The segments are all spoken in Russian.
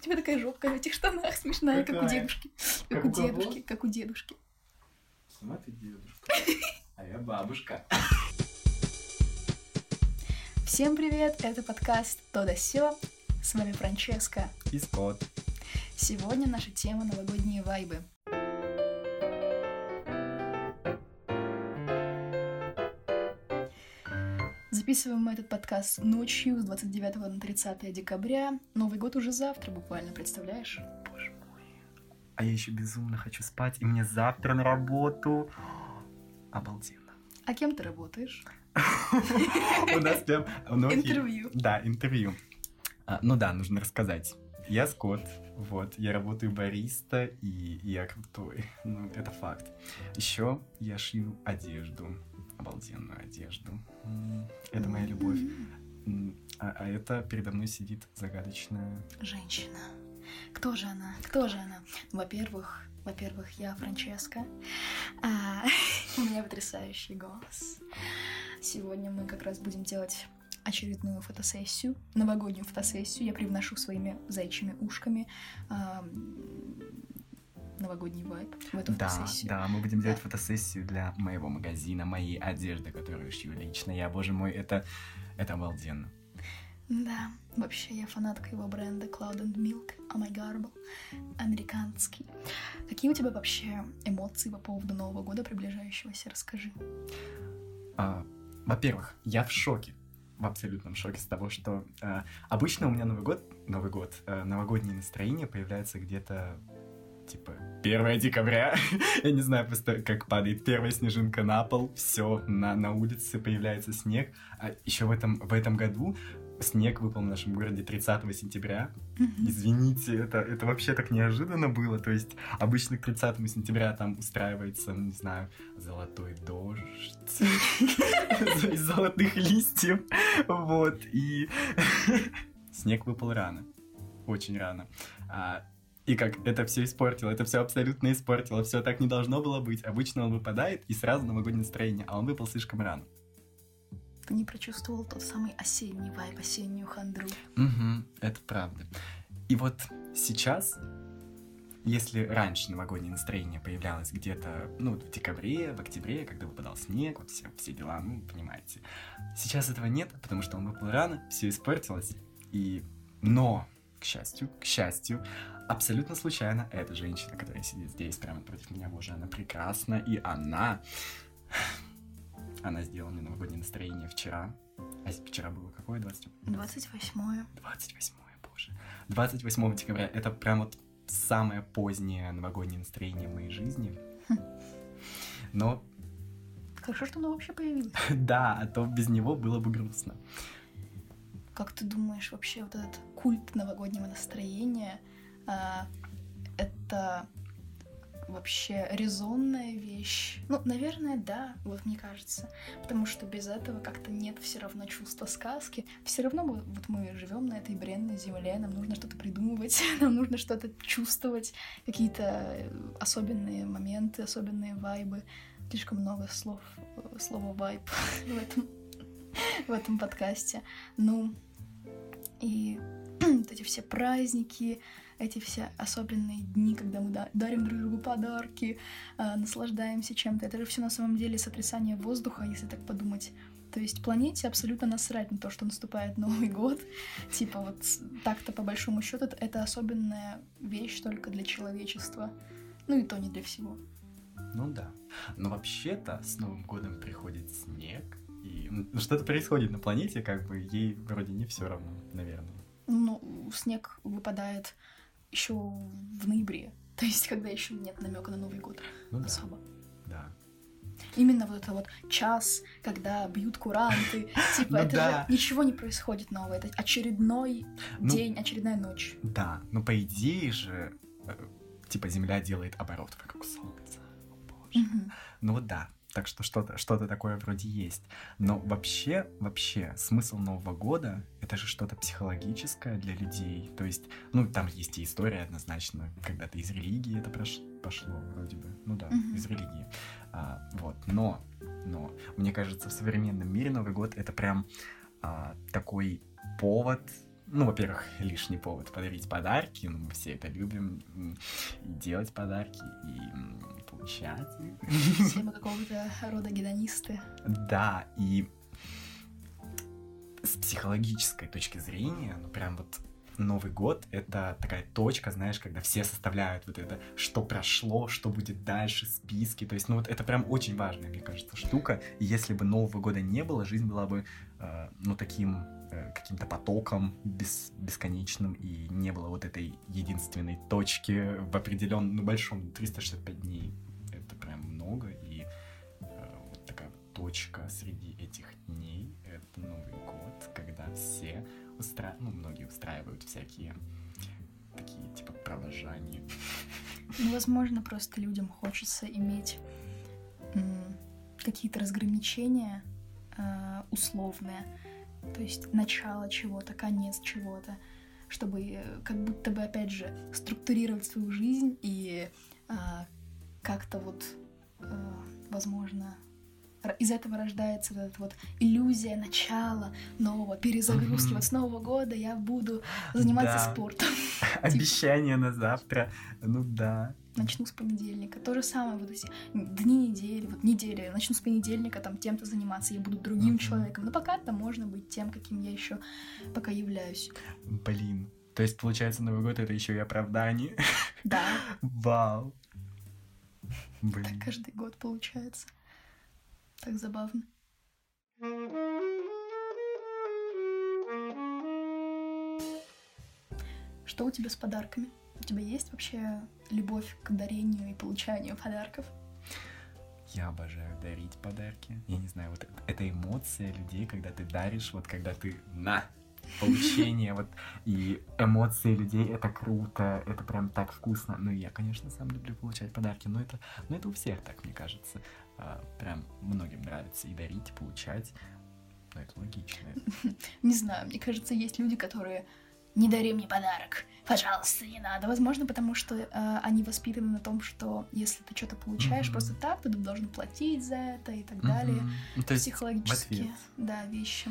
У тебя такая жопка в этих штанах смешная, как у Какая? дедушки. Как Как у у кого? дедушки, как у дедушки. Сама ты дедушка. А я бабушка. Всем привет, это подкаст «То да сё». С вами Франческа. И Скотт. Сегодня наша тема новогодние вайбы. Записываем мы этот подкаст ночью с 29 на 30 декабря. Новый год уже завтра буквально, представляешь? Боже мой. А я еще безумно хочу спать, и мне завтра на работу. Обалденно. А кем ты работаешь? У нас прям... Интервью. Да, интервью. А, Ну да, нужно рассказать. Я Скотт, вот, я работаю бариста, и я крутой, ну, это факт. Еще я шью одежду, обалденную одежду. Это моя любовь. А, а это передо мной сидит загадочная... Женщина. Кто же она? Кто же она? Во-первых, во-первых, я Франческа. А, у меня потрясающий голос. Сегодня мы как раз будем делать очередную фотосессию, новогоднюю фотосессию. Я привношу своими зайчими ушками а, новогодний вайб в эту Да, фотосессию. да, мы будем делать фотосессию для моего магазина, моей одежды, которую шью лично я. Боже мой, это, это обалденно. Да, вообще я фанатка его бренда Cloud and Milk, Oh my Garble, американский. Какие у тебя вообще эмоции по поводу Нового года приближающегося? Расскажи. А, во-первых, я в шоке. В абсолютном шоке с того, что а, обычно у меня Новый год, Новый год, а, новогоднее настроение появляется где-то типа 1 декабря. Я не знаю просто, как падает первая снежинка на пол, все, на, на улице появляется снег. А еще в этом, в этом году снег выпал в нашем городе 30 сентября. Извините, это, это вообще так неожиданно было. То есть обычно к 30 сентября там устраивается, не знаю, золотой дождь из золотых листьев. Вот. И снег выпал рано. Очень рано. И как это все испортило, это все абсолютно испортило, все так не должно было быть. Обычно он выпадает и сразу новогоднее настроение, а он выпал слишком рано. Ты не прочувствовал тот самый осенний вайб, осеннюю хандру. Угу, это правда. И вот сейчас, если раньше новогоднее настроение появлялось где-то, ну, в декабре, в октябре, когда выпадал снег, вот все, все дела, ну, понимаете. Сейчас этого нет, потому что он выпал рано, все испортилось. И... Но, к счастью, к счастью, абсолютно случайно эта женщина, которая сидит здесь прямо против меня, боже, она прекрасна, и она... Она сделала мне новогоднее настроение вчера. А вчера было какое? 20... 28 28 боже. 28 декабря. Это прям вот самое позднее новогоднее настроение в моей жизни. Но Хорошо, что оно вообще появилось. да, а то без него было бы грустно. Как ты думаешь, вообще вот этот культ новогоднего настроения, это вообще резонная вещь? Ну, наверное, да, вот мне кажется. Потому что без этого как-то нет все равно чувства сказки. Все равно мы- вот мы живем на этой бренной земле, нам нужно что-то придумывать, нам нужно что-то чувствовать, какие-то э, особенные моменты, особенные вайбы. Слишком много слов, э, слова вайб в этом, в этом подкасте. Ну, и вот эти все праздники, эти все особенные дни, когда мы да- дарим друг другу подарки, а, наслаждаемся чем-то. Это же все на самом деле сотрясание воздуха, если так подумать. То есть планете абсолютно насрать на то, что наступает Новый год. Типа вот так-то по большому счету это- это особенная вещь только для человечества. Ну и то не для всего. Ну да. Но вообще-то с Новым годом приходит снег. И ну, что-то происходит на планете, как бы ей вроде не все равно, наверное. Ну, снег выпадает еще в ноябре. То есть, когда еще нет намека на Новый год. Ну да, Особо. да. Именно вот это вот час, когда бьют куранты. Типа, Ну это да. же ничего не происходит нового. Это очередной Ну, день, очередная ночь. Да, но по идее же, э, типа, Земля делает оборот вокруг Солнца. Боже. Ну вот да. Так что что-то что такое вроде есть. Но вообще, вообще, смысл Нового года — это же что-то психологическое для людей. То есть, ну, там есть и история однозначно, когда-то из религии это прош- пошло вроде бы. Ну да, Мгм. из религии. А, вот, но, но, мне кажется, в современном мире Новый год — это прям а, такой повод ну, во-первых, лишний повод подарить подарки, ну, мы все это любим, и делать подарки, и получать. Все мы какого-то рода гедонисты. Да, и с психологической точки зрения, ну, прям вот Новый год — это такая точка, знаешь, когда все составляют вот это, что прошло, что будет дальше, списки. То есть, ну вот это прям очень важная, мне кажется, штука. И если бы Нового года не было, жизнь была бы, ну, таким э, каким-то потоком бес, бесконечным, и не было вот этой единственной точки в определенном, ну, большом, 365 дней. Это прям много, и э, вот такая точка среди этих дней — это Новый год, когда все устра... ну, многие устраивают всякие такие, типа, провожания. Ну, возможно, просто людям хочется иметь какие-то разграничения э, условные, то есть начало чего-то, конец чего-то, чтобы э, как будто бы, опять же, структурировать свою жизнь и э, как-то вот, э, возможно, из этого рождается вот эта вот иллюзия начала нового, перезагрузки. Вот с Нового года я буду заниматься да. спортом. Обещание на завтра. Ну да. Начну с понедельника. То же самое, вот эти дни недели, вот недели. Начну с понедельника там тем-то заниматься, я буду другим человеком. Но пока там можно быть тем, каким я еще пока являюсь. Блин. То есть, получается, Новый год это еще и оправдание. Да. Вау. Блин. Так каждый год получается. Так забавно. Что у тебя с подарками? У тебя есть вообще любовь к дарению и получанию подарков? Я обожаю дарить подарки. Я не знаю, вот эта эмоция людей, когда ты даришь, вот когда ты на получение, вот, и эмоции людей, это круто, это прям так вкусно. Ну, я, конечно, сам люблю получать подарки, но это, но это у всех так, мне кажется. А, прям многим нравится и дарить, и получать. Но это логично. Не знаю, мне кажется, есть люди, которые не дари мне подарок, пожалуйста, не надо. Возможно, потому что э, они воспитаны на том, что если ты что-то получаешь mm-hmm. просто так, ты должен платить за это и так mm-hmm. далее. Ну, то Психологические, да, вещи.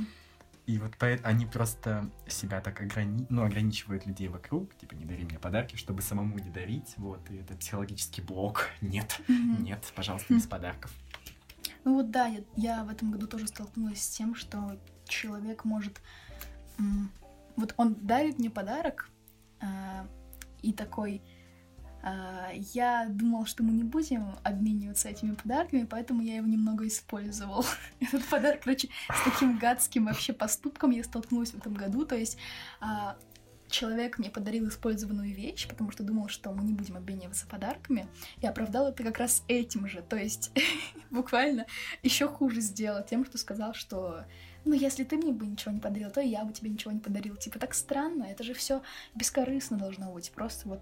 И вот поэтому они просто себя так ограни... ну, ограничивают людей вокруг, типа, не дари мне подарки, чтобы самому не дарить, вот, и это психологический блок. Нет, mm-hmm. нет, пожалуйста, без подарков. Ну вот да, я, я в этом году тоже столкнулась с тем, что человек может... Вот он дарит мне подарок, э, и такой а, я думал, что мы не будем обмениваться этими подарками, поэтому я его немного использовал. Этот подарок, короче, с таким гадским вообще поступком я столкнулась в этом году. То есть а, человек мне подарил использованную вещь, потому что думал, что мы не будем обмениваться подарками, и оправдал это как раз этим же. То есть буквально еще хуже сделал тем, что сказал, что ну, если ты мне бы ничего не подарил, то я бы тебе ничего не подарил. Типа, так странно, это же все бескорыстно должно быть. Просто вот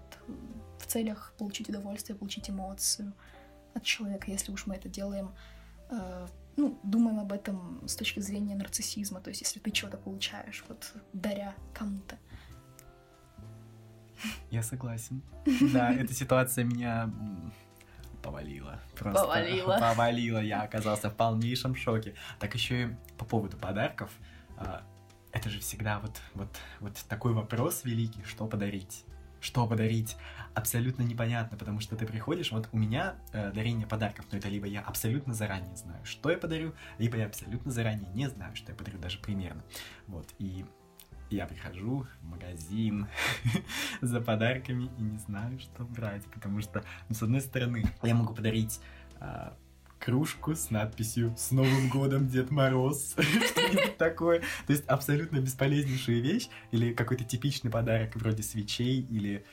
в целях получить удовольствие, получить эмоцию от человека, если уж мы это делаем, э, ну, думаем об этом с точки зрения нарциссизма, то есть если ты чего-то получаешь, вот, даря кому-то. Я согласен. Да, эта ситуация меня повалила. Просто повалила. Повалила. Я оказался в полнейшем шоке. Так еще и по поводу подарков. А, это же всегда вот, вот, вот такой вопрос великий, что подарить что подарить, абсолютно непонятно, потому что ты приходишь, вот у меня э, дарение подарков, но это либо я абсолютно заранее знаю, что я подарю, либо я абсолютно заранее не знаю, что я подарю, даже примерно. Вот, и я прихожу в магазин за подарками и не знаю, что брать, потому что, ну, с одной стороны, я могу подарить э, кружку с надписью «С Новым годом, Дед Мороз», что-нибудь такое. То есть абсолютно бесполезнейшая вещь или какой-то типичный подарок вроде свечей или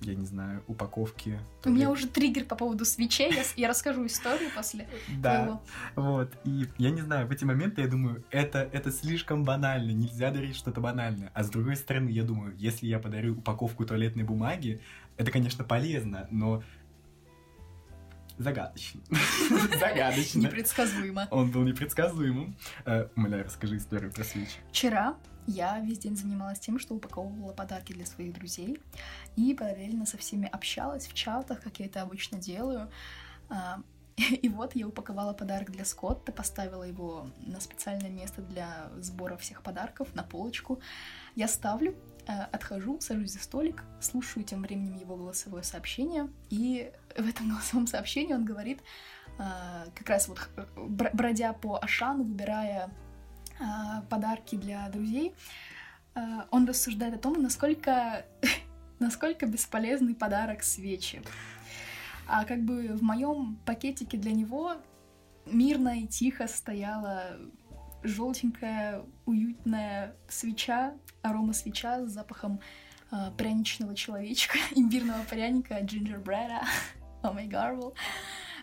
я не знаю, упаковки. У меня уже триггер по поводу свечей, я, я расскажу историю после Да, вот, и я не знаю, в эти моменты я думаю, это, это слишком банально, нельзя дарить что-то банальное. А с другой стороны, я думаю, если я подарю упаковку туалетной бумаги, это, конечно, полезно, но загадочно. Загадочно. Непредсказуемо. Он был непредсказуемым. Э, Умоляю, расскажи историю про свечи. Вчера я весь день занималась тем, что упаковывала подарки для своих друзей и параллельно со всеми общалась в чатах, как я это обычно делаю. А, И вот я упаковала подарок для Скотта, поставила его на специальное место для сбора всех подарков, на полочку. Я ставлю, э, отхожу, сажусь за столик, слушаю тем временем его голосовое сообщение, и в этом голосовом сообщении он говорит, э, как раз вот бродя по Ашану, выбирая подарки для друзей, он рассуждает о том, насколько, насколько бесполезный подарок свечи. А как бы в моем пакетике для него мирно и тихо стояла желтенькая, уютная свеча, арома свеча с запахом э, пряничного человечка, имбирного пряника, джинджербреда, о май гарбл.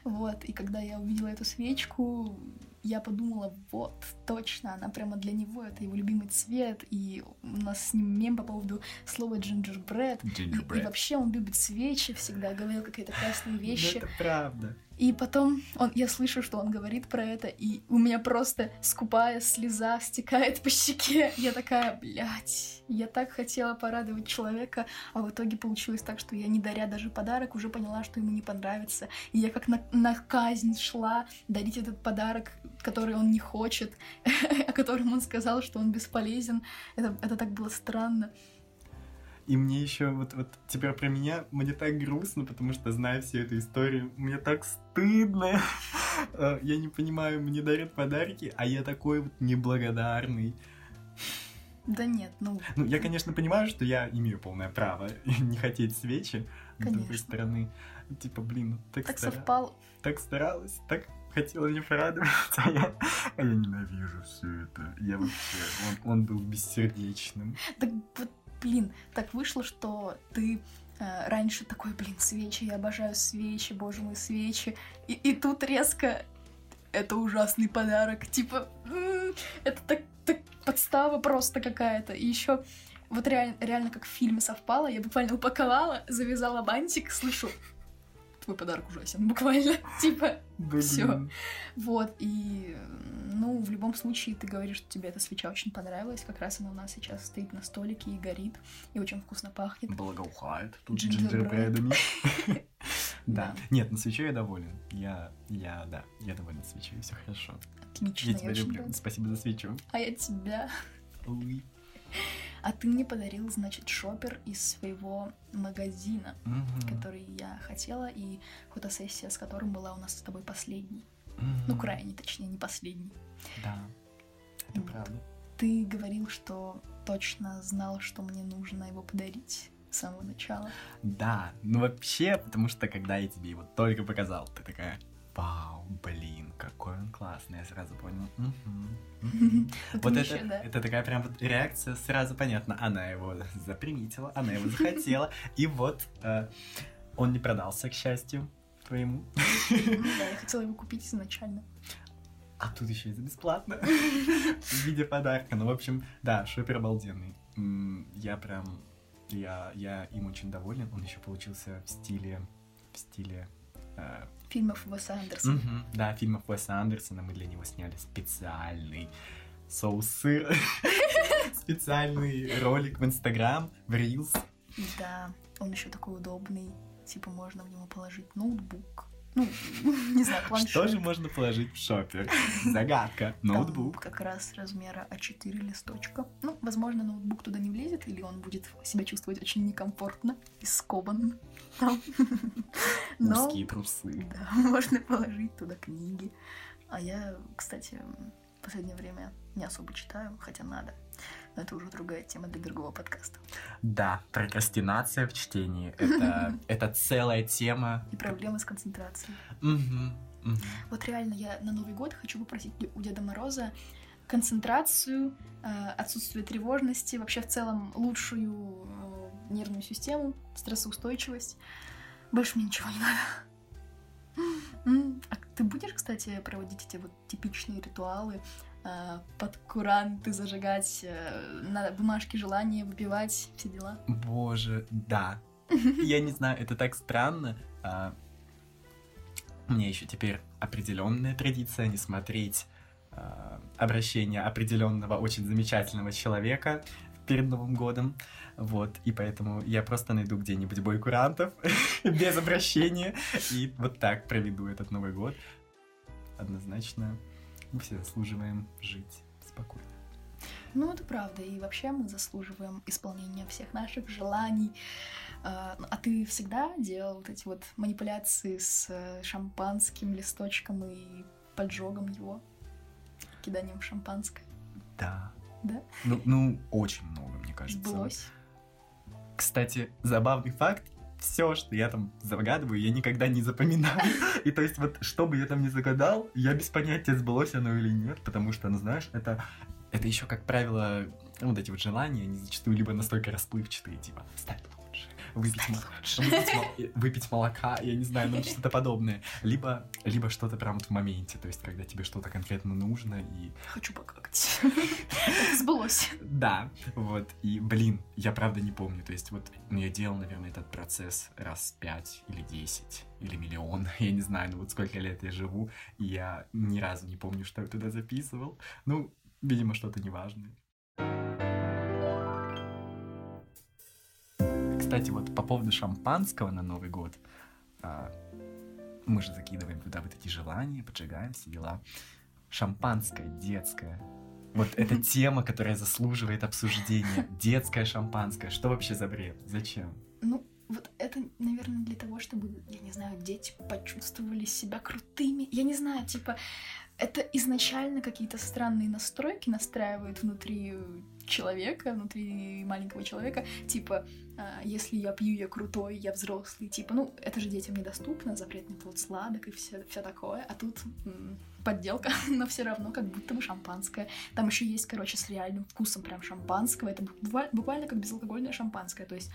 Вот, и когда я увидела эту свечку, я подумала, вот, точно, она прямо для него, это его любимый цвет, и у нас с ним мем по поводу слова gingerbread. И, и вообще он любит свечи всегда, говорил какие-то классные вещи. это правда. И потом он, я слышу, что он говорит про это, и у меня просто скупая слеза стекает по щеке. Я такая, блядь, я так хотела порадовать человека, а в итоге получилось так, что я, не даря даже подарок, уже поняла, что ему не понравится. И я как на, на казнь шла дарить этот подарок, который он не хочет, о котором он сказал, что он бесполезен. Это, это так было странно. И мне еще вот, вот теперь про меня, мне так грустно, потому что, зная всю эту историю, мне так стыдно. Э, я не понимаю, мне дарят подарки, а я такой вот неблагодарный. Да нет, ну... Ну, я, конечно, понимаю, что я имею полное право не хотеть свечи. Конечно. С другой стороны, типа, блин, так, так стара... совпало. Так старалась, так хотела мне порадовать, а я, а я ненавижу все это. Я вообще, он, он был бессердечным. Так вот блин, так вышло, что ты э, раньше такой, блин, свечи, я обожаю свечи, боже мой, свечи. И, и тут резко это ужасный подарок. Типа, м-м, это так, так подстава просто какая-то. И еще вот реально, реально как в фильме совпало, я буквально упаковала, завязала бантик, слышу, твой подарок ужасен, буквально, типа, все. Вот, и, ну, в любом случае, ты говоришь, что тебе эта свеча очень понравилась, как раз она у нас сейчас стоит на столике и горит, и очень вкусно пахнет. Благоухает тут джинджербредами. Да. Нет, на свечой я доволен. Я, я, да, я доволен свечой, все хорошо. Отлично. Я тебя люблю. Спасибо за свечу. А я тебя. А ты мне подарил, значит, шопер из своего магазина, mm который я хотела, и фотосессия с которым была у нас с тобой последней. mm Ну, крайне, точнее, не последней. Да, это Вот. правда. Ты говорил, что точно знал, что мне нужно его подарить с самого начала. Да, ну вообще, потому что когда я тебе его только показал, ты такая, вау, блин, какой он классный, я сразу понял. мгм, мгм». Вот это, это такая прям вот реакция сразу понятна. Она его заприметила, она его захотела, и вот э, он не продался, к счастью, твоему. Ну да, я хотела его купить изначально. А тут еще и за бесплатно. В виде подарка. Ну, в общем, да, шопер обалденный. Я прям... Я, я им очень доволен. Он еще получился в стиле... В стиле... э, Фильмов Уэса Андерсона. мгм, да, фильмов Уэса Андерсона. Мы для него сняли специальный соус-сыр. Специальный ролик в Инстаграм, в Reels. Да, он еще такой удобный. Типа можно в него положить ноутбук. Ну, не знаю, планшет. Что же можно положить в шопер? Загадка. Там Ноутбук. как раз размера А4 листочка. Ну, возможно, ноутбук туда не влезет, или он будет себя чувствовать очень некомфортно и скованным. Там. Но, трусы. да, можно положить туда книги. А я, кстати, в последнее время не особо читаю, хотя надо. Но это уже другая тема для другого подкаста. Да, прокрастинация в чтении. Это, это целая тема. И проблемы с концентрацией. Вот реально я на Новый год хочу попросить у Деда Мороза концентрацию, э, отсутствие тревожности, вообще в целом лучшую э, нервную систему, стрессоустойчивость. Больше мне ничего не надо. А ты будешь, кстати, проводить эти вот типичные ритуалы, под куранты зажигать, э, на бумажке желания выпивать, все дела? Боже, да. Я не знаю, это так странно. А, меня еще теперь определенная традиция не смотреть а, обращение определенного очень замечательного человека перед Новым годом. Вот, и поэтому я просто найду где-нибудь бой курантов без обращения и вот так проведу этот Новый год. Однозначно мы все заслуживаем жить спокойно. Ну, это правда. И вообще мы заслуживаем исполнения всех наших желаний. А, а ты всегда делал вот эти вот манипуляции с э, шампанским листочком и поджогом его? Киданием шампанское? Да. Да? Ну, ну очень много, мне кажется. Сбылось? Кстати, забавный факт, все, что я там загадываю, я никогда не запоминаю. И то есть вот, что бы я там ни загадал, я без понятия, сбылось оно или нет, потому что, ну знаешь, это, это еще, как правило, вот эти вот желания, они зачастую либо настолько расплывчатые, типа, лучше, выпить, выпить, выпить молока, я не знаю, ну что-то подобное. Либо, либо что-то прям вот в моменте, то есть когда тебе что-то конкретно нужно и... Хочу покакать. Сбылось. Да, вот. И, блин, я правда не помню. То есть вот ну, я делал, наверное, этот процесс раз пять или десять или миллион, я не знаю, ну вот сколько лет я живу, и я ни разу не помню, что я туда записывал. Ну, видимо, что-то неважное. Кстати, вот по поводу шампанского на Новый год, а, мы же закидываем туда вот эти желания, поджигаем все дела. Шампанское детское. Вот эта тема, которая заслуживает обсуждения. Детское шампанское. Что вообще за бред? Зачем? Ну, вот это, наверное, для того, чтобы, я не знаю, дети почувствовали себя крутыми. Я не знаю, типа, это изначально какие-то странные настройки настраивают внутри человека, внутри маленького человека, типа, а, если я пью, я крутой, я взрослый, типа, ну, это же детям недоступно, запретный плод сладок и все, все такое, а тут подделка, но все равно как будто бы шампанское. Там еще есть, короче, с реальным вкусом прям шампанского, это буквально, буквально как безалкогольное шампанское, то есть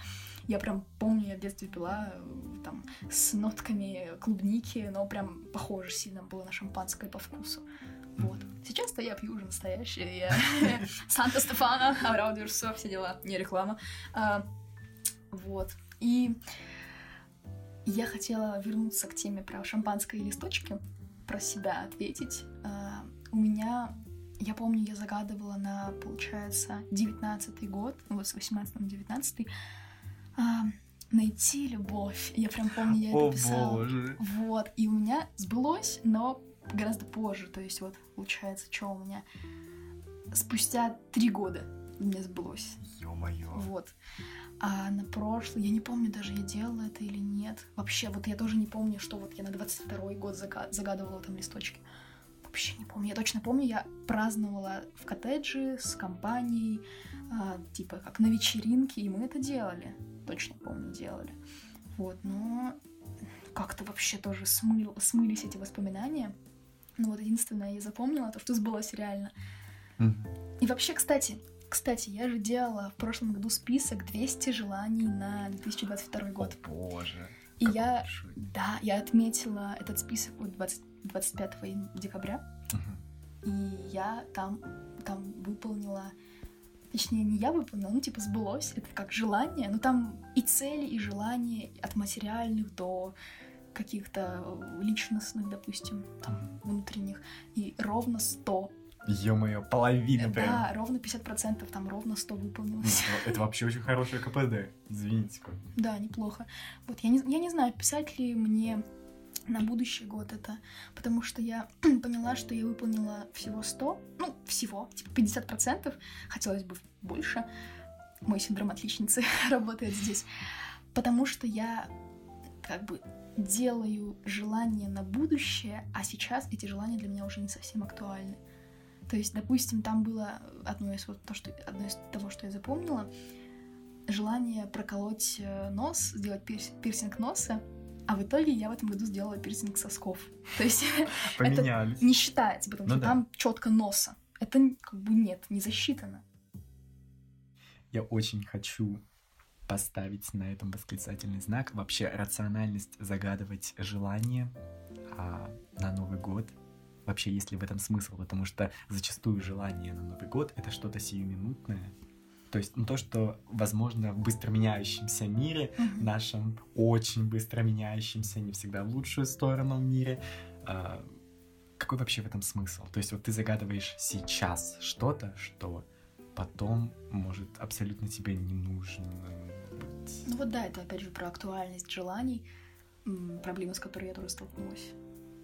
я прям помню, я в детстве пила э, там с нотками клубники, но прям похоже сильно было на шампанское по вкусу. Вот. Сейчас-то я пью уже настоящее. Я Санта Стефана, Араудерсо, все дела. Не реклама. А, вот. И я хотела вернуться к теме про шампанское и листочки, про себя ответить. А, у меня, я помню, я загадывала на, получается, девятнадцатый год, ну вот с 18 на 19 а, найти любовь. Я прям помню, я это писала. Боже. Вот. И у меня сбылось, но гораздо позже. То есть вот, получается, что у меня спустя три года у меня сбылось. Ё-моё. Вот. А на прошлый, я не помню даже, я делала это или нет. Вообще, вот я тоже не помню, что вот я на 22 год загадывала там листочки. Вообще не помню. Я точно помню, я праздновала в коттедже с компанией, а, типа как на вечеринке, и мы это делали. Точно помню, делали. Вот, но как-то вообще тоже смыл, смылись эти воспоминания. Ну вот единственное, я запомнила то, что сбылось реально. Mm-hmm. И вообще, кстати, кстати, я же делала в прошлом году список 200 желаний на 2022 год. О, боже. И я, большой. да, я отметила этот список вот 20, 25 декабря. Угу. И я там, там выполнила, точнее, не я выполнила, ну, типа, сбылось, это как желание, но там и цели, и желания от материальных до каких-то личностных, допустим, там, внутренних, и ровно 100 Ё-моё, половина прям. Да, ровно 50%, там ровно 100 выполнилось. Это, это вообще очень хорошее КПД, извините. Да, неплохо. Вот, я не, я не знаю, писать ли мне на будущий год это, потому что я поняла, что я выполнила всего 100, ну, всего, типа 50%, хотелось бы больше. Мой синдром отличницы работает здесь. Потому что я как бы делаю желания на будущее, а сейчас эти желания для меня уже не совсем актуальны. То есть, допустим, там было одно из, вот, то, что, одно из того, что я запомнила, желание проколоть э, нос, сделать пирс, пирсинг носа, а в итоге я в этом году сделала пирсинг сосков. То есть это не считается, потому ну, что да. там четко носа. Это как бы нет, не засчитано. Я очень хочу поставить на этом восклицательный знак. Вообще рациональность загадывать желание а, на Новый год вообще есть ли в этом смысл, потому что зачастую желание на Новый год это что-то сиюминутное. То есть ну, то, что, возможно, в быстро меняющемся мире, mm-hmm. нашем очень быстро меняющемся, не всегда в лучшую сторону в мире, э, какой вообще в этом смысл? То есть вот ты загадываешь сейчас что-то, что потом может абсолютно тебе не быть. Ну вот да, это опять же про актуальность желаний, проблемы, с которой я тоже столкнулась.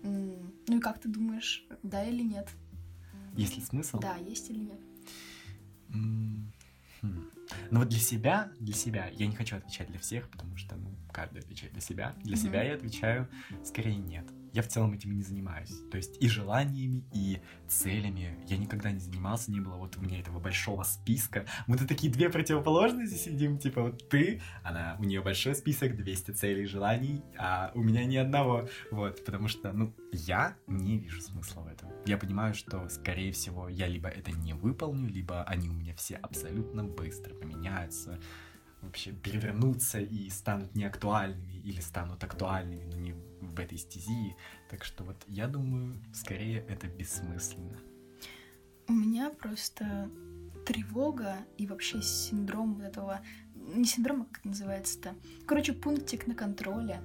Ну и как ты думаешь, да или нет? Есть ли смысл? Да, есть или нет? Хм. Ну вот для себя, для себя, я не хочу отвечать для всех, потому что, ну, каждый отвечает для себя. Для mm-hmm. себя я отвечаю скорее нет я в целом этим не занимаюсь. То есть и желаниями, и целями я никогда не занимался, не было вот у меня этого большого списка. Мы тут такие две противоположности сидим, типа вот ты, она, у нее большой список, 200 целей и желаний, а у меня ни одного. Вот, потому что, ну, я не вижу смысла в этом. Я понимаю, что, скорее всего, я либо это не выполню, либо они у меня все абсолютно быстро поменяются, вообще перевернутся и станут неактуальными или станут актуальными, но не в этой стези. Так что вот я думаю, скорее это бессмысленно. У меня просто тревога и вообще синдром вот этого... Не синдром, а как называется-то? Короче, пунктик на контроле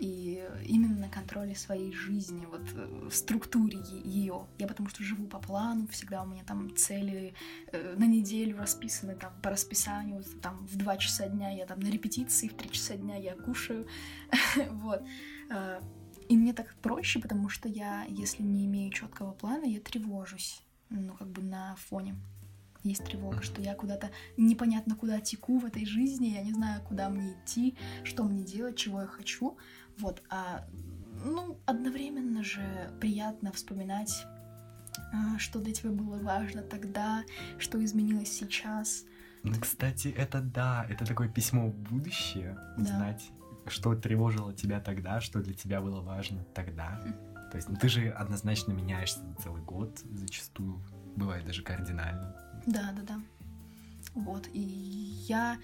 и именно на контроле своей жизни, вот э, в структуре ее. Я потому что живу по плану, всегда у меня там цели э, на неделю расписаны там по расписанию, там в 2 часа дня я там на репетиции, в 3 часа дня я кушаю, вот. Э, и мне так проще, потому что я, если не имею четкого плана, я тревожусь, ну, как бы на фоне есть тревога, что я куда-то непонятно куда теку в этой жизни, я не знаю, куда мне идти, что мне делать, чего я хочу. Вот, а ну, одновременно же приятно вспоминать, а, что для тебя было важно тогда, что изменилось сейчас. Ну, кстати, это да, это такое письмо в будущее, да. знать, что тревожило тебя тогда, что для тебя было важно тогда. То есть, ну, ты же однозначно меняешься целый год, зачастую бывает даже кардинально. Да, да, да. Вот, и я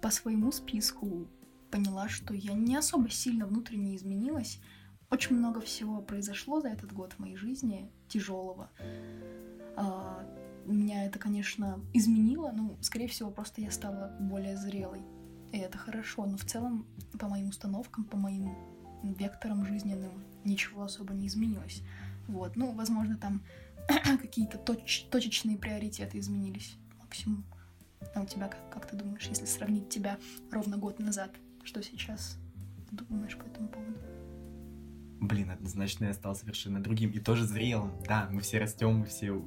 по своему списку поняла, что я не особо сильно внутренне изменилась. Очень много всего произошло за этот год в моей жизни тяжелого. А, меня это, конечно, изменило, но, скорее всего, просто я стала более зрелой. И это хорошо, но в целом, по моим установкам, по моим векторам жизненным, ничего особо не изменилось. Вот, ну, возможно, там какие-то точ точечные приоритеты изменились максимум. А у тебя как, как ты думаешь, если сравнить тебя ровно год назад, что сейчас думаешь по этому поводу? Блин, однозначно я стал совершенно другим и тоже зрелым. Да, мы все растем, мы все э,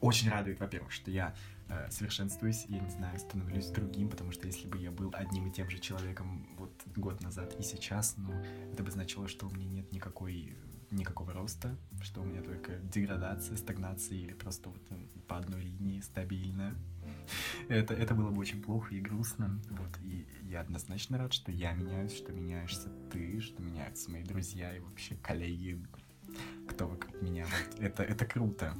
очень радует, во-первых, что я э, совершенствуюсь, я не знаю, становлюсь другим, потому что если бы я был одним и тем же человеком вот год назад и сейчас, ну, это бы значило, что у меня нет никакой никакого роста, что у меня только деградация, стагнация или просто вот по одной линии стабильно. Это, это было бы очень плохо и грустно. Вот, и я однозначно рад, что я меняюсь, что меняешься ты, что меняются мои друзья и вообще коллеги, кто вокруг меня. Вот, это, это круто.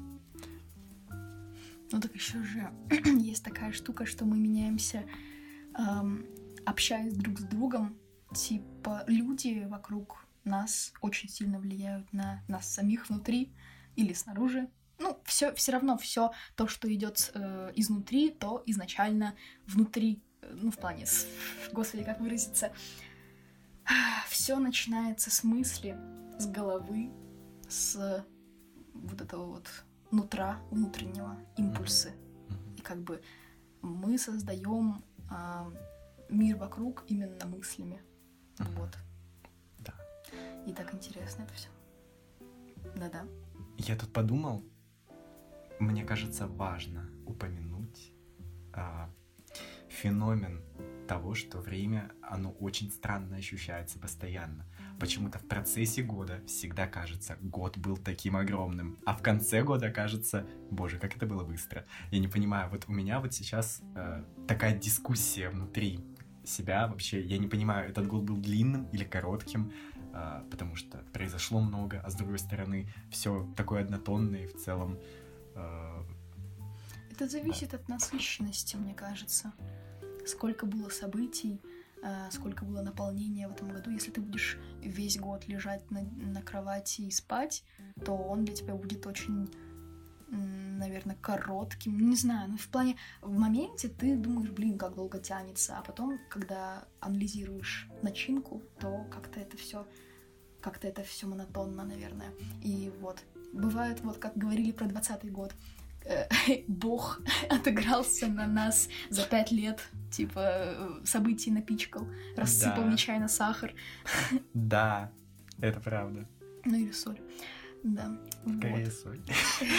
Ну так еще же есть такая штука, что мы меняемся, эм, общаясь друг с другом. Типа люди вокруг нас очень сильно влияют на нас самих внутри или снаружи. Ну, все, все равно все то, что идет э, изнутри, то изначально внутри, э, ну, в плане, с, господи, как выразиться, все начинается с мысли, с головы, с вот этого вот нутра внутреннего, импульсы. И как бы мы создаем э, мир вокруг именно мыслями. Вот. И так интересно это все. Да-да. Я тут подумал, мне кажется, важно упомянуть а, феномен того, что время, оно очень странно ощущается постоянно. Почему-то в процессе года всегда кажется, год был таким огромным, а в конце года кажется, боже, как это было быстро. Я не понимаю, вот у меня вот сейчас э, такая дискуссия внутри себя вообще, я не понимаю, этот год был длинным или коротким, а, потому что произошло много, а с другой стороны все такое однотонное и в целом... Это зависит от насыщенности, мне кажется. Сколько было событий, а, сколько было наполнения в этом году. Если ты будешь весь год лежать на, на кровати и спать, то он для тебя будет очень наверное, коротким, не знаю, но в плане, в моменте ты думаешь, блин, как долго тянется, а потом, когда анализируешь начинку, то как-то это все как-то это все монотонно, наверное. И вот, бывает, вот как говорили про двадцатый год, э, бог отыгрался на нас за пять лет, типа э, событий напичкал, рассыпал Да. нечаянно сахар, Да, это правда. ну или соль. Да. вот. Скорее соль.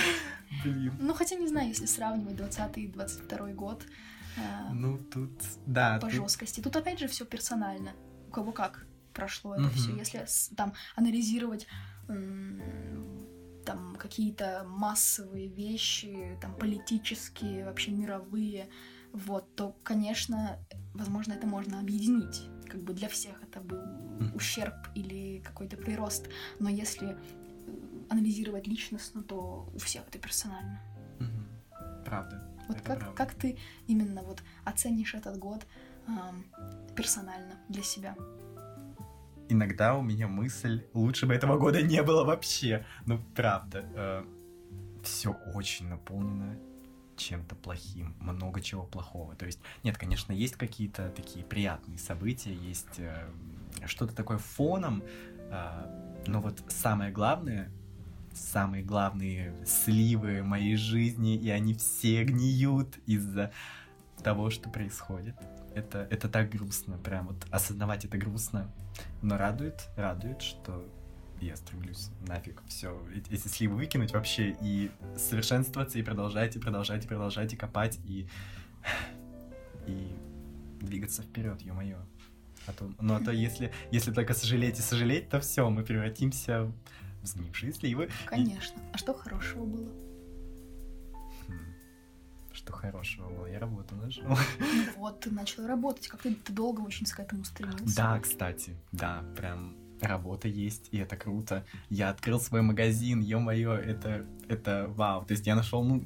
Блин. Ну, хотя не знаю, если сравнивать 20 и 22 год э, Ну, тут, да, по тут- жесткости. Тут опять же все персонально. У кого как прошло это все. Если там анализировать там какие-то массовые вещи, там политические, вообще мировые, вот, то, конечно, возможно, это можно объединить. Как бы для всех это был ущерб или какой-то прирост. Но если э, анализировать личностно, то у всех это персонально. Правда. Вот как, правда. как ты именно вот оценишь этот год ам, персонально для себя? Иногда у меня мысль, лучше бы этого года не было вообще. Ну, правда, все очень наполнено чем-то плохим, много чего плохого. То есть, нет, конечно, есть какие-то такие приятные события, есть э, что-то такое фоном, э, но вот самое главное, самые главные сливы моей жизни, и они все гниют из-за того, что происходит. Это, это так грустно, прям вот осознавать это грустно, но радует, радует, что я стремлюсь нафиг все эти сливы выкинуть вообще и совершенствоваться, и продолжать, и продолжать, и продолжать, и копать, и, и двигаться вперед, ё-моё. А то, ну а то если, если только сожалеть и сожалеть, то все, мы превратимся в сгнившие сливы. Конечно. А что хорошего было? Что хорошего было, я работу нашел. Ну вот, ты начал работать, как ты, ты долго очень к этому стремился. Да, кстати, да, прям работа есть, и это круто. Я открыл свой магазин, ё-моё, это, это вау. То есть я нашел, ну,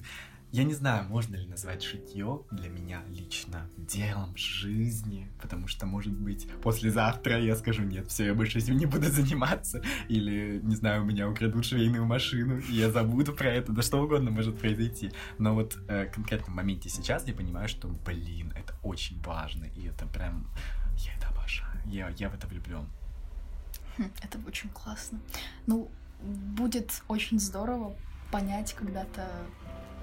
я не знаю, можно ли назвать шитье для меня лично делом жизни, потому что, может быть, послезавтра я скажу, нет, все, я больше этим не буду заниматься, или, не знаю, у меня украдут швейную машину, и я забуду про это, да что угодно может произойти. Но вот э, в конкретном моменте сейчас я понимаю, что, блин, это очень важно, и это прям, я это обожаю, я, я в это влюблен. Хм, Это очень классно. Ну, будет очень здорово понять когда-то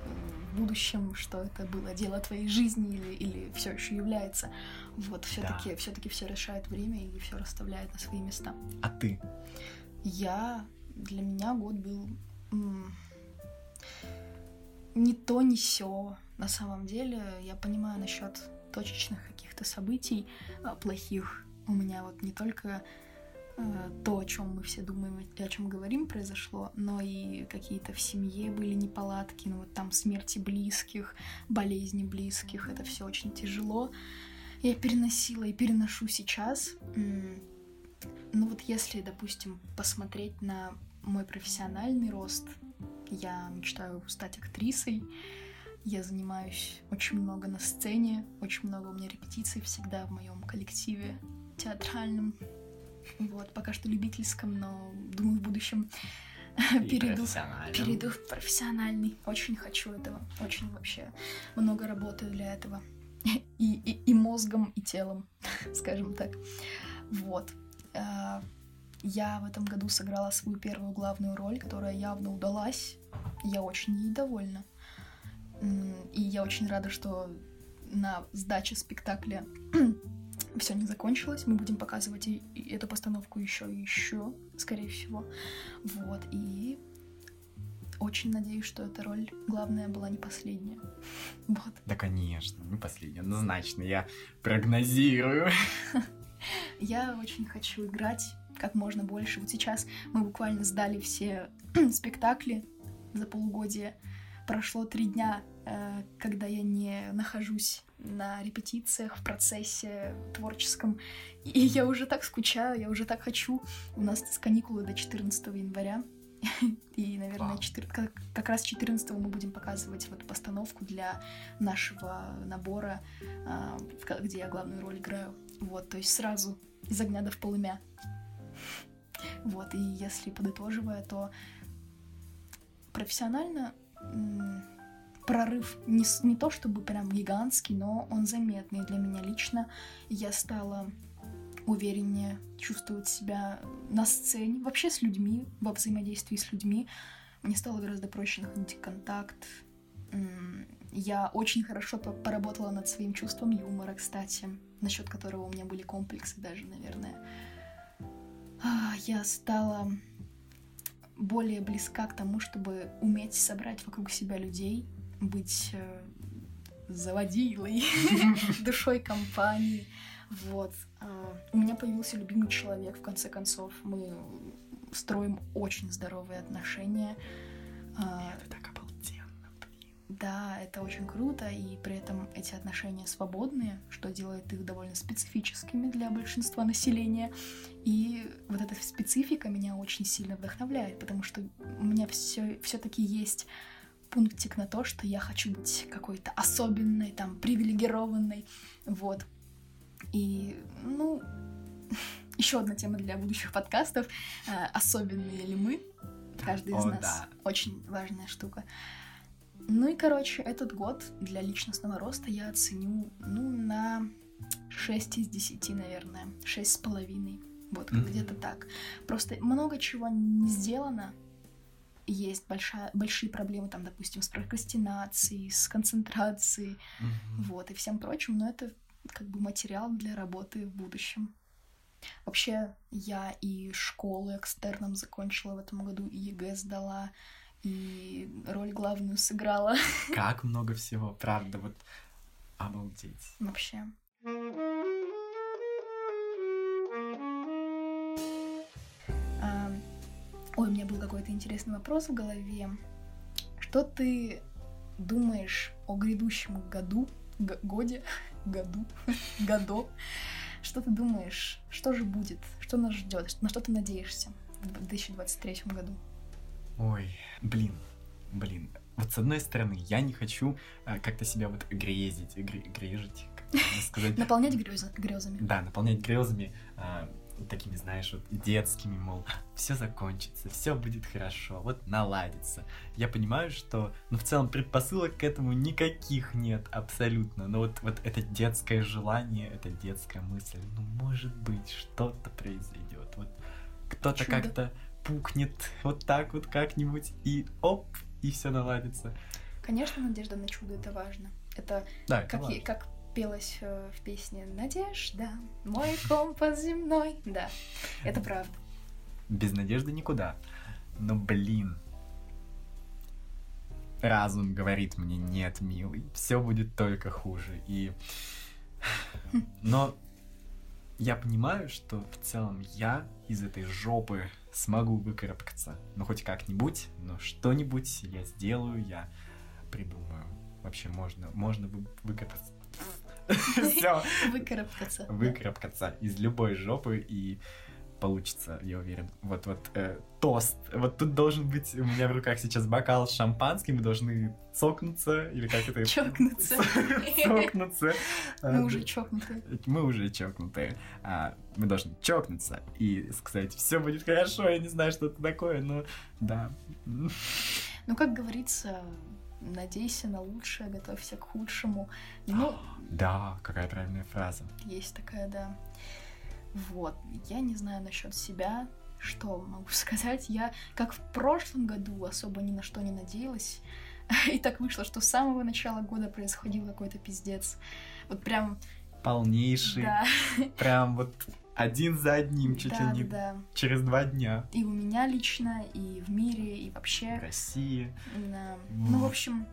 в будущем, что это было дело твоей жизни или, или все еще является. Вот, все-таки все-таки все решает время и все расставляет на свои места. А ты? Я для меня год был м, не то, не все. На самом деле, я понимаю насчет точечных каких-то событий а, плохих. У меня вот не только то, о чем мы все думаем и о чем говорим, произошло, но и какие-то в семье были неполадки, ну вот там смерти близких, болезни близких, это все очень тяжело. Я переносила и переношу сейчас. Ну вот если, допустим, посмотреть на мой профессиональный рост, я мечтаю стать актрисой, я занимаюсь очень много на сцене, очень много у меня репетиций всегда в моем коллективе театральном. Вот, пока что любительском, но думаю, в будущем перейду, перейду в профессиональный. Очень хочу этого. Очень вообще много работаю для этого. И, и, и мозгом, и телом, скажем так. Вот. А, Я в этом году сыграла свою первую главную роль, которая явно удалась. Я очень ей довольна. И я очень рада, что на сдаче спектакля все не закончилось. Мы будем показывать и- и эту постановку еще и еще, скорее всего. Вот. И очень надеюсь, что эта роль главная была не последняя. Вот. Да, конечно, не последний, однозначно. Я прогнозирую. Я очень хочу играть как можно больше. Вот сейчас мы буквально сдали все спектакли за полугодие. Прошло три дня, э, когда я не нахожусь на репетициях, в процессе творческом. И я уже так скучаю, я уже так хочу. У нас каникулы до 14 января. И, наверное, Вау. 4 как, как раз 14 мы будем показывать вот постановку для нашего набора, а, где я главную роль играю. Вот, то есть сразу из огня до в полымя. Вот, и если подытоживая, то профессионально прорыв не, не то чтобы прям гигантский, но он заметный для меня лично. Я стала увереннее чувствовать себя на сцене, вообще с людьми, во взаимодействии с людьми. Мне стало гораздо проще находить контакт, Я очень хорошо поработала над своим чувством юмора, кстати, насчет которого у меня были комплексы даже, наверное. А, я стала более близка к тому, чтобы уметь собрать вокруг себя людей, быть э, заводилой, душой компании. Вот. А, у меня появился любимый человек, в конце концов. Мы строим очень здоровые отношения. А, это так обалденно, блин. Да, это очень круто, и при этом эти отношения свободные, что делает их довольно специфическими для большинства населения. И вот эта специфика меня очень сильно вдохновляет, потому что у меня все все-таки есть пунктик на то, что я хочу быть какой-то особенной, там, привилегированной, вот. И, ну, еще одна тема для будущих подкастов. Э, особенные ли мы? Каждый из О, нас. Да. Очень важная штука. Ну и, короче, этот год для личностного роста я оценю, ну, на 6 из 10, наверное. 6,5. Вот, mm-hmm. где-то так. Просто много чего не сделано, есть большая, большие проблемы, там, допустим, с прокрастинацией, с концентрацией, mm-hmm. вот, и всем прочим, но это как бы материал для работы в будущем. Вообще, я и школу экстерном закончила в этом году, и ЕГЭ сдала, и роль главную сыграла. Как много всего, правда, вот обалдеть. Вообще. Ой, у меня был какой-то интересный вопрос в голове. Что ты думаешь о грядущем году, годе, году, году? Что ты думаешь? Что же будет? Что нас ждет? На что ты надеешься в 2023 году? Ой, блин, блин. Вот с одной стороны, я не хочу а, как-то себя вот грезить, гре, грежить, как сказать. Наполнять грезами. Да, наполнять грезами. Такими, знаешь, вот детскими, мол, все закончится, все будет хорошо, вот наладится. Я понимаю, что, ну, в целом, предпосылок к этому никаких нет абсолютно, но вот, вот это детское желание, это детская мысль, ну, может быть, что-то произойдет, вот кто-то как-то пукнет вот так вот как-нибудь, и оп, и все наладится. Конечно, надежда на чудо это важно. Это, да, это как, важно. как пелось э, в песне «Надежда, мой компас земной». Да, это правда. Без надежды никуда. Но, блин, разум говорит мне «нет, милый, все будет только хуже». И... Но я понимаю, что в целом я из этой жопы смогу выкарабкаться. Ну, хоть как-нибудь, но что-нибудь я сделаю, я придумаю. Вообще можно, можно вы, выкарабкаться Все. Выкарабкаться. Выкарабкаться из любой жопы и получится, я уверен. Вот, вот, э, тост. Вот тут должен быть у меня в руках сейчас бокал с шампанским, мы должны цокнуться, или как это? Чокнуться. Цокнуться. Мы уже чокнутые. Мы уже чокнутые. А, мы должны чокнуться и сказать, все будет хорошо, я не знаю, что это такое, но да. Ну, как говорится, надейся на лучшее, готовься к худшему. Ну, да, какая правильная фраза. Есть такая, да. Вот, я не знаю насчет себя, что могу сказать. Я, как в прошлом году, особо ни на что не надеялась. И так вышло, что с самого начала года происходил какой-то пиздец. Вот прям... Полнейший. Да. Прям вот один за одним, чуть да, ли не да. через два дня. И у меня лично, и в мире, и вообще. В России. Да. Ну, в общем,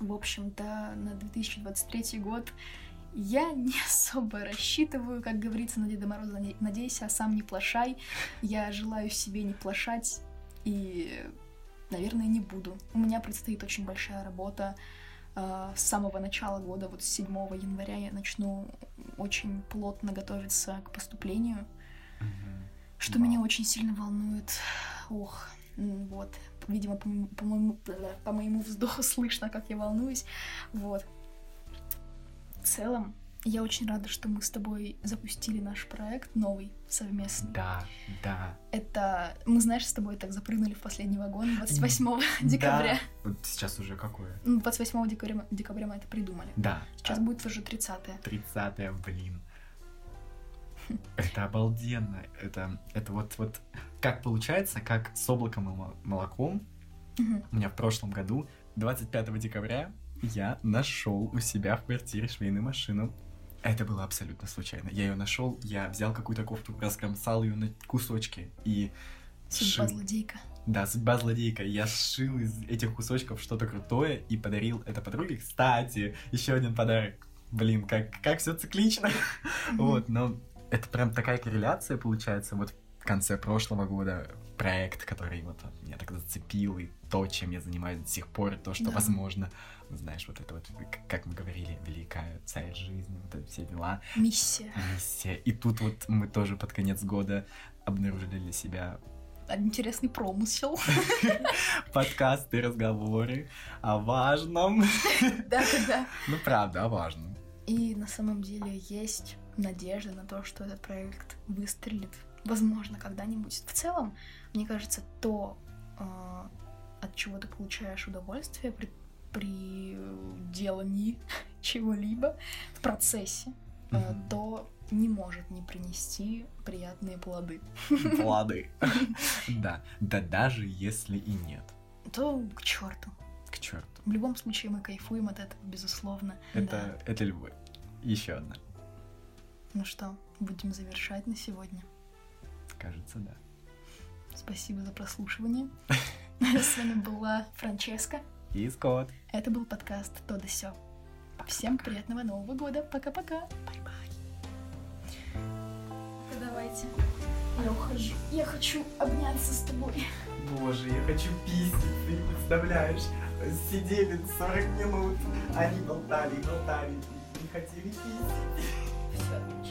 в общем-то, на 2023 год я не особо рассчитываю, как говорится на Деда Мороза, надейся, а сам не плашай. Я желаю себе не плашать и, наверное, не буду. У меня предстоит очень большая работа. А, с самого начала года, вот с 7 января я начну очень плотно готовиться к поступлению, mm-hmm. что wow. меня очень сильно волнует. Ох, вот, видимо, по, по, моему, по моему вздоху слышно, как я волнуюсь. Вот. В целом, я очень рада, что мы с тобой запустили наш проект новый, совместный. Да, да. Это мы, знаешь, с тобой так запрыгнули в последний вагон 28 да. декабря. Вот сейчас уже какое? 28 декабря, декабря мы это придумали. Да. Сейчас а... будет уже 30-е. 30 блин. Это обалденно. Это, это вот, вот как получается, как с облаком и молоком. У меня в прошлом году 25 декабря я нашел у себя в квартире швейную машину. Это было абсолютно случайно. Я ее нашел, я взял какую-то кофту, раскромсал ее на кусочки и Судьба сшил. злодейка. Да, судьба злодейка. Я сшил из этих кусочков что-то крутое и подарил это подруге. Кстати, еще один подарок. Блин, как, как все циклично. Вот, но это прям такая корреляция получается. Вот в конце прошлого года проект, который вот меня так зацепил, и то, чем я занимаюсь до сих пор, то, что Да. возможно, знаешь, вот это вот, как мы говорили, великая цель жизни, вот это все дела, Миссия. миссия. И тут вот мы тоже под конец года обнаружили для себя Интересный промысел. подкасты, разговоры о важном. Да-да-да. Ну, правда, о важном. И на самом деле есть надежда на то, что этот проект выстрелит. Возможно, когда-нибудь. В целом, мне кажется, то, э, от чего ты получаешь удовольствие при, при делании чего-либо в процессе, э, Мгм. то не может не принести приятные плоды. Плоды. Да, да даже если и нет. То к черту. К черту. В любом случае мы кайфуем от этого, безусловно. Это, это любовь. Еще одна. Ну что, будем завершать на сегодня. Кажется, да. Спасибо за прослушивание. С вами была Франческа. И Скотт. Это был подкаст «То да сё». Всем приятного Нового года. Пока-пока. Bye-bye. Давайте. Я ухожу. Я хочу обняться с тобой. Боже, я хочу писать, ты не представляешь. Сидели 40 минут, они болтали, болтали, не хотели писать.